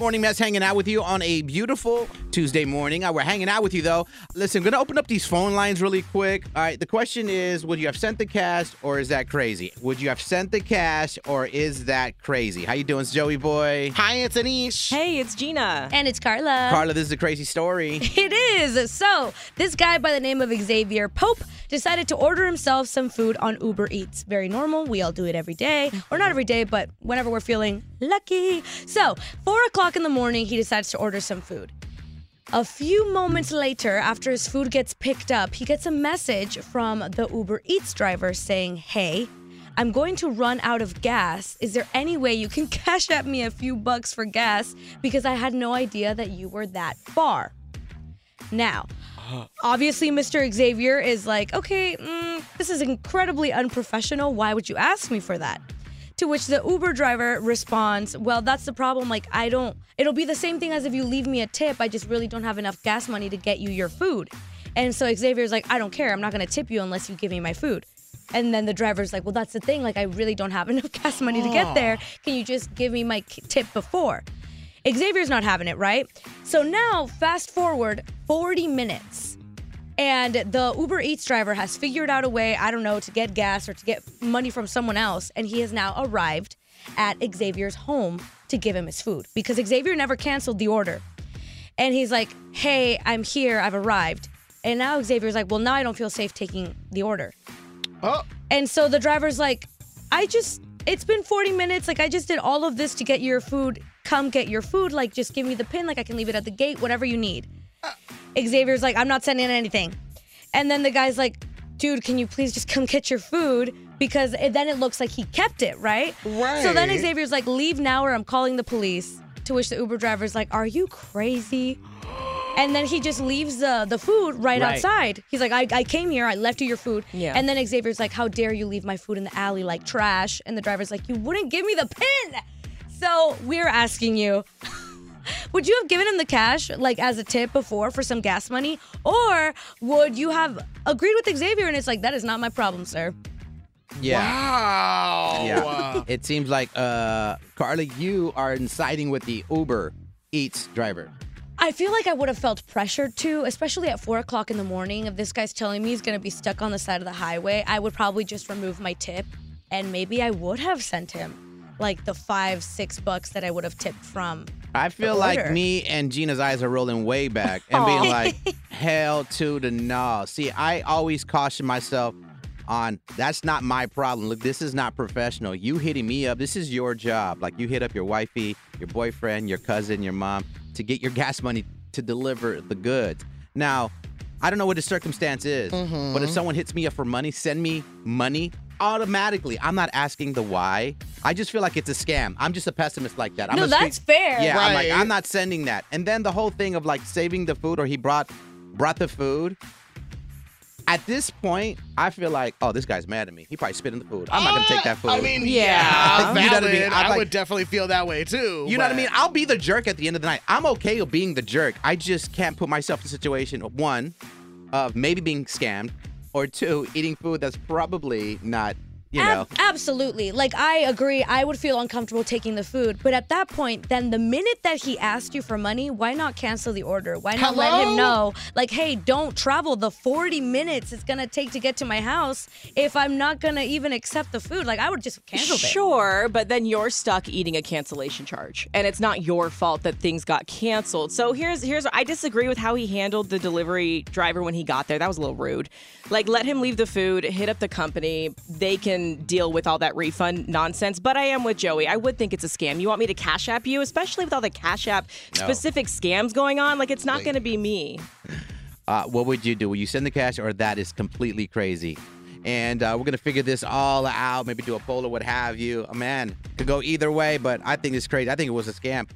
Morning Mess hanging out with you on a beautiful Tuesday morning. Uh, we're hanging out with you though. Listen, I'm gonna open up these phone lines really quick. All right, the question is, would you have sent the cash or is that crazy? Would you have sent the cash or is that crazy? How you doing, Joey boy? Hi, it's Anish. Hey, it's Gina. And it's Carla. Carla, this is a crazy story. It is. So, this guy by the name of Xavier Pope decided to order himself some food on Uber Eats. Very normal. We all do it every day. Or not every day, but whenever we're feeling lucky. So, 4 o'clock in the morning, he decides to order some food. A few moments later, after his food gets picked up, he gets a message from the Uber Eats driver saying, Hey, I'm going to run out of gas. Is there any way you can Cash App me a few bucks for gas? Because I had no idea that you were that far. Now, obviously, Mr. Xavier is like, okay, mm, this is incredibly unprofessional. Why would you ask me for that? To which the Uber driver responds, Well, that's the problem. Like, I don't, it'll be the same thing as if you leave me a tip. I just really don't have enough gas money to get you your food. And so Xavier's like, I don't care. I'm not going to tip you unless you give me my food. And then the driver's like, Well, that's the thing. Like, I really don't have enough gas money to get there. Can you just give me my tip before? Xavier's not having it, right? So now, fast forward 40 minutes. And the Uber Eats driver has figured out a way, I don't know, to get gas or to get money from someone else. And he has now arrived at Xavier's home to give him his food because Xavier never canceled the order. And he's like, hey, I'm here, I've arrived. And now Xavier's like, well, now I don't feel safe taking the order. Oh, And so the driver's like, I just, it's been 40 minutes. Like, I just did all of this to get your food. Come get your food. Like, just give me the pin. Like, I can leave it at the gate, whatever you need. Uh, Xavier's like, I'm not sending anything. And then the guy's like, dude, can you please just come get your food? Because it, then it looks like he kept it, right? Right. So then Xavier's like, leave now or I'm calling the police. To which the Uber driver's like, are you crazy? And then he just leaves the, the food right, Right. outside. He's like, I, I came here, I left you your food. Yeah. And then Xavier's like, How dare you leave my food in the alley like trash? And the driver's like, You wouldn't give me the pin. So we're asking you, would you have given him the cash like as a tip before for some gas money? Or would you have agreed with Xavier and it's like, That is not my problem, sir? Yeah. wow. Yeah. it seems like uh Carla, you are siding with the Uber Eats driver. I feel like I would have felt pressured to, especially at four o'clock in the morning. If this guy's telling me he's gonna be stuck on the side of the highway, I would probably just remove my tip and maybe I would have sent him like the five, six bucks that I would have tipped from. I feel like me and Gina's eyes are rolling way back and being like, hell to the no. See, I always caution myself on that's not my problem. Look, this is not professional. You hitting me up, this is your job. Like you hit up your wifey, your boyfriend, your cousin, your mom to get your gas money to deliver the goods. Now, I don't know what the circumstance is, but if mm-hmm. someone hits me up for money, send me money automatically. I'm not asking the why. I just feel like it's a scam. I'm just a pessimist like that. I'm no, a straight- that's fair. yeah, I'm like, I'm not sending that. And then the whole thing of like saving the food or he brought brought the food. At this point, I feel like, oh, this guy's mad at me. He probably spit in the food. I'm not gonna take that uh, food. I mean, Yeah. yeah, You know what I valid. mean? I'm I like- would definitely feel that way too. you know what I mean? I'll be the jerk at the end of the night. I'm okay with being the jerk. I just can't put myself in a situation of one, of maybe being scammed, or two, eating food that's probably not you know. Ab- absolutely. Like I agree. I would feel uncomfortable taking the food, but at that point, then the minute that he asked you for money, why not cancel the order? Why not let him know, like, hey, don't travel the 40 minutes it's gonna take to get to my house if I'm not gonna even accept the food. Like I would just cancel it. Sure, but then you're stuck eating a cancellation charge, and it's not your fault that things got canceled. So here's here's I disagree with how he handled the delivery driver when he got there. That was a little rude. Like let him leave the food, hit up the company. They can deal with all that refund nonsense. But I am with Joey. I would think it's a scam. You want me to cash app you, especially with all the cash app specific scams going on. Like it's not going to be me. Uh, what would you do? Will you send the cash or that is completely crazy? And uh, we're going to figure this all out, maybe do a poll or what have you. Oh, man, could go either way, but I think it's crazy. I think it was a scam.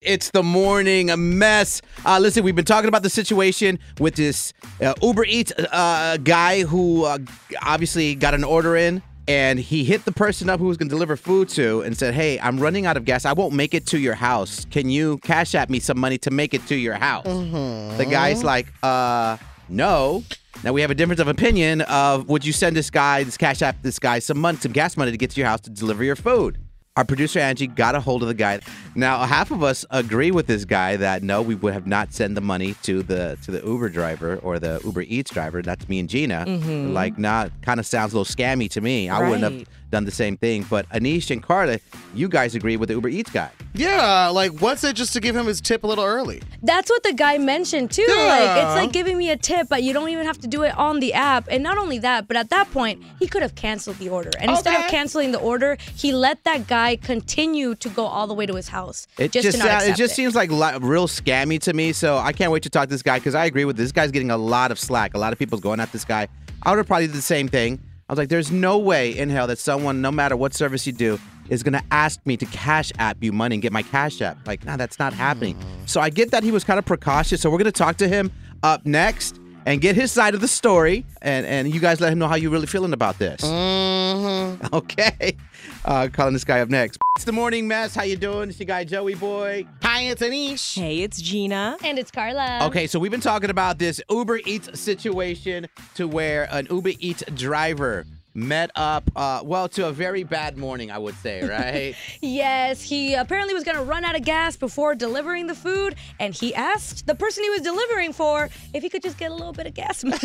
It's the morning a mess. Uh, listen, we've been talking about the situation with this uh, Uber Eats uh, guy who uh, obviously got an order in and he hit the person up who was going to deliver food to and said, Hey, I'm running out of gas. I won't make it to your house. Can you Cash App me some money to make it to your house? The guy's like, Uh, no. Now we have a difference of opinion of would you send this guy, this cash app, this guy some money, some gas money to get to your house to deliver your food? Our producer Angie got a hold of the guy. Now half of us agree with this guy that no, we would have not sent the money to the to the Uber driver or the Uber Eats driver. That's me and Gina. Mm-hmm. Like, nah, kind of sounds a little scammy to me. I wouldn't have done the same thing. But Anish and Carla, you guys agree with the Uber Eats guy. Yeah, like what's it just to give him his tip a little early? That's what the guy mentioned too. Like Yeah. it's like giving me a tip, but you don't even have to do it on the app. And not only that, but at that point, he could have canceled the order. And instead of canceling the order, he let that guy continue to go all the way to his house It just, just sound- it just seems like li- real scammy to me. So I can't wait to talk to this guy because I agree with this. This guy's getting a lot of slack. A lot of people's going at this guy. I would have probably did the same thing. I was like, there's no way in hell that someone, no matter what service you do, is gonna ask me to cash app you money and get my cash app. Like, nah, that's not happening. So I get that he was kind of precautious. So we're gonna talk to him up next and get his side of the story, and and you guys let him know how you're really feeling about this. Mm-hmm. Okay. Uh, calling this guy up next. It's the morning mess. How you doing? It's your guy Joey Boy. Hi, it's Anish. Hey, it's Gina. And it's Carla. Okay, so we've been talking about this Uber Eats situation to where an Uber Eats driver met up, uh, well, to a very bad morning, I would say, right? Yes, he apparently was going to run out of gas before delivering the food, and he asked the person he was delivering for if he could just get a little bit of gas money.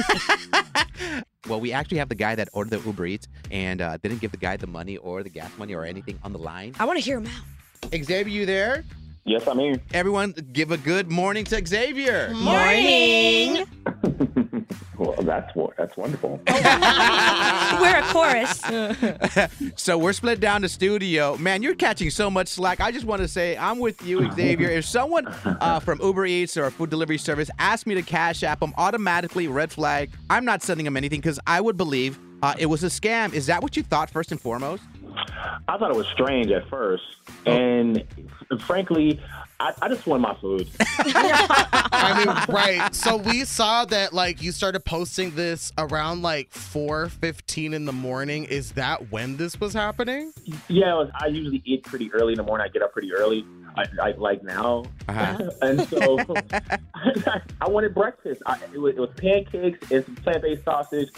well, we actually have the guy that ordered the Uber Eats and uh, didn't give the guy the money or the gas money or anything on the line. I want to hear him out. Xavier, you there? Yes, I'm here. Everyone, give a good morning to Xavier. Morning. Well, that's wo- that's wonderful. We're a chorus. So we're split down the studio. Man, you're catching so much slack. I just want to say I'm with you, Xavier. If someone uh, from Uber Eats or a food delivery service asks me to cash app them, automatically red flag. I'm not sending them anything because I would believe uh, it was a scam. Is that what you thought first and foremost? I thought it was strange at first, and frankly, I, I just wanted my food. I mean, right. So we saw that like you started posting this around like 4:15 in the morning. Is that when this was happening? yeah, was, I usually eat pretty early in the morning. I get up pretty early. I, I like now, Uh-huh. and so I wanted breakfast. I, it, was, it was pancakes and some plant-based sausage.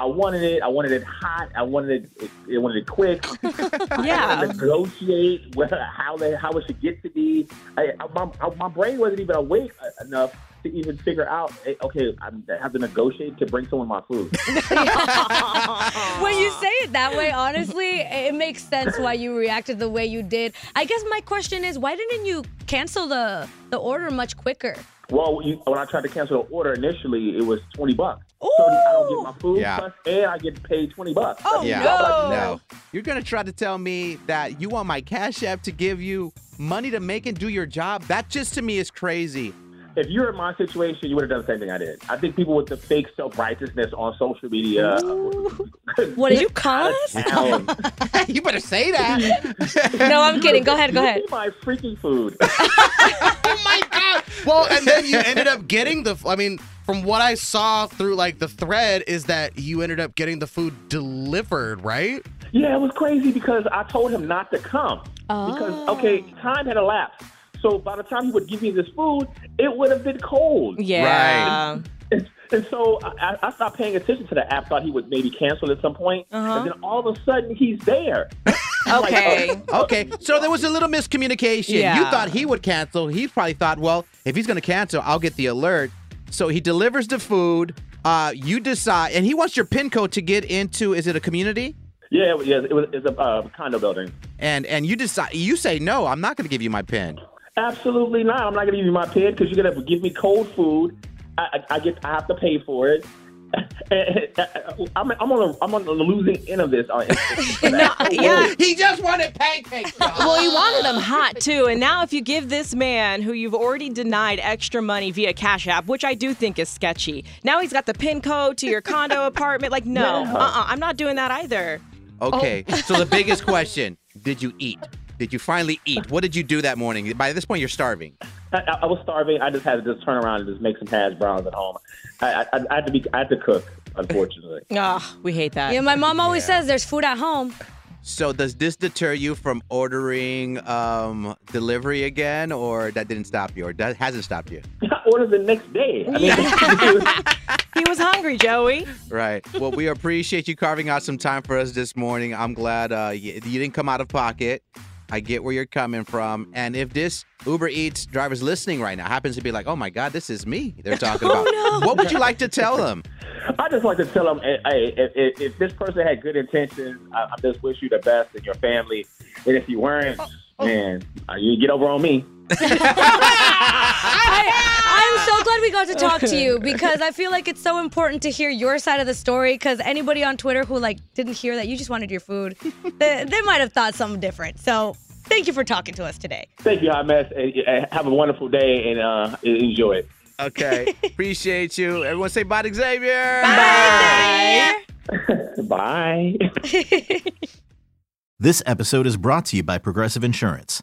I wanted it. I wanted it hot. I wanted it. I wanted it quick. I Yeah. had to negotiate whether, how they, how it should get to be. I, I, my, I, my brain wasn't even awake enough to even figure out. eh, Okay, I'm, I have to negotiate to bring someone my food. when you say it that way, honestly, it makes sense why you reacted the way you did. I guess my question is, why didn't you cancel the the order much quicker? Well, you, when I tried to cancel the order initially, it was twenty bucks. So I don't get my food, Yeah. plus, and I get paid twenty bucks. Oh, yeah. no. No. You're going to try to tell me that you want my cash app to give you money to make and do your job? That just to me is crazy. If you were in my situation, you would have done the same thing I did. I think people with the fake self righteousness on social media. Uh, what did you call us? You better say that. No, I'm kidding. Go ahead. Go ahead. Eat my freaking food. Oh my god! Well, and then you ended up getting the. I mean, from what I saw through like the thread, is that you ended up getting the food delivered, right? Yeah, it was crazy because I told him not to come. Because, okay, time had elapsed. So by the time he would give me this food, it would have been cold. Yeah. And, and so I, I stopped paying attention to the app. Thought he would maybe cancel at some point, Uh-huh. and then all of a sudden he's there. Okay. Okay, so there was a little miscommunication. You thought he would cancel. He probably thought, well, if he's going to cancel, I'll get the alert. So he delivers the food. Uh, you decide, and he wants your pin code to get into. Is it a community? Yeah, it yeah, it was it's a uh, condo building. And and you decide. You say no. I'm not going to give you my pin. Absolutely not. I'm not going to give you my pin because you're going to give me cold food. I, I, I get. I have to pay for it. I'm, I'm on. A, I'm on the losing end of this. Uh, No, yeah. He just wanted pancakes. Well, he wanted them hot too. And now, if you give this man who you've already denied extra money via Cash App, which I do think is sketchy, now he's got the pin code to your condo apartment. Like, no, Yeah. uh uh-uh, I'm not doing that either. Okay. So the biggest question: Did you eat? Did you finally eat? What did you do that morning? By this point, you're starving. I, I was starving. I just had to just turn around and just make some hash browns at home. I, I, I had to be. I had to cook. Unfortunately. Ugh, we hate that. Yeah, my mom always says there's food at home. So does this deter you from ordering um, delivery again, or that didn't stop you, or that hasn't stopped you? I ordered the next day. I mean, He was hungry, Joey. Right. Well, we appreciate you carving out some time for us this morning. I'm glad uh, you, you didn't come out of pocket. I get where you're coming from. And if this Uber Eats driver's listening right now happens to be like, oh my God, this is me they're talking about, what would you like to tell them? I just like to tell them, hey, if, if, if this person had good intentions, I, I just wish you the best in your family. And if you weren't, man, uh, you get over on me. I, I'm so glad we got to talk to you because I feel like it's so important to hear your side of the story. Because anybody on Twitter who like didn't hear that you just wanted your food, they, they might have thought something different. So thank you for talking to us today. Thank you, Hot Mess. and, uh, Have a wonderful day and uh, enjoy it. Okay. Appreciate you. Everyone say bye to Xavier. Bye. This episode is brought to you by Progressive Insurance.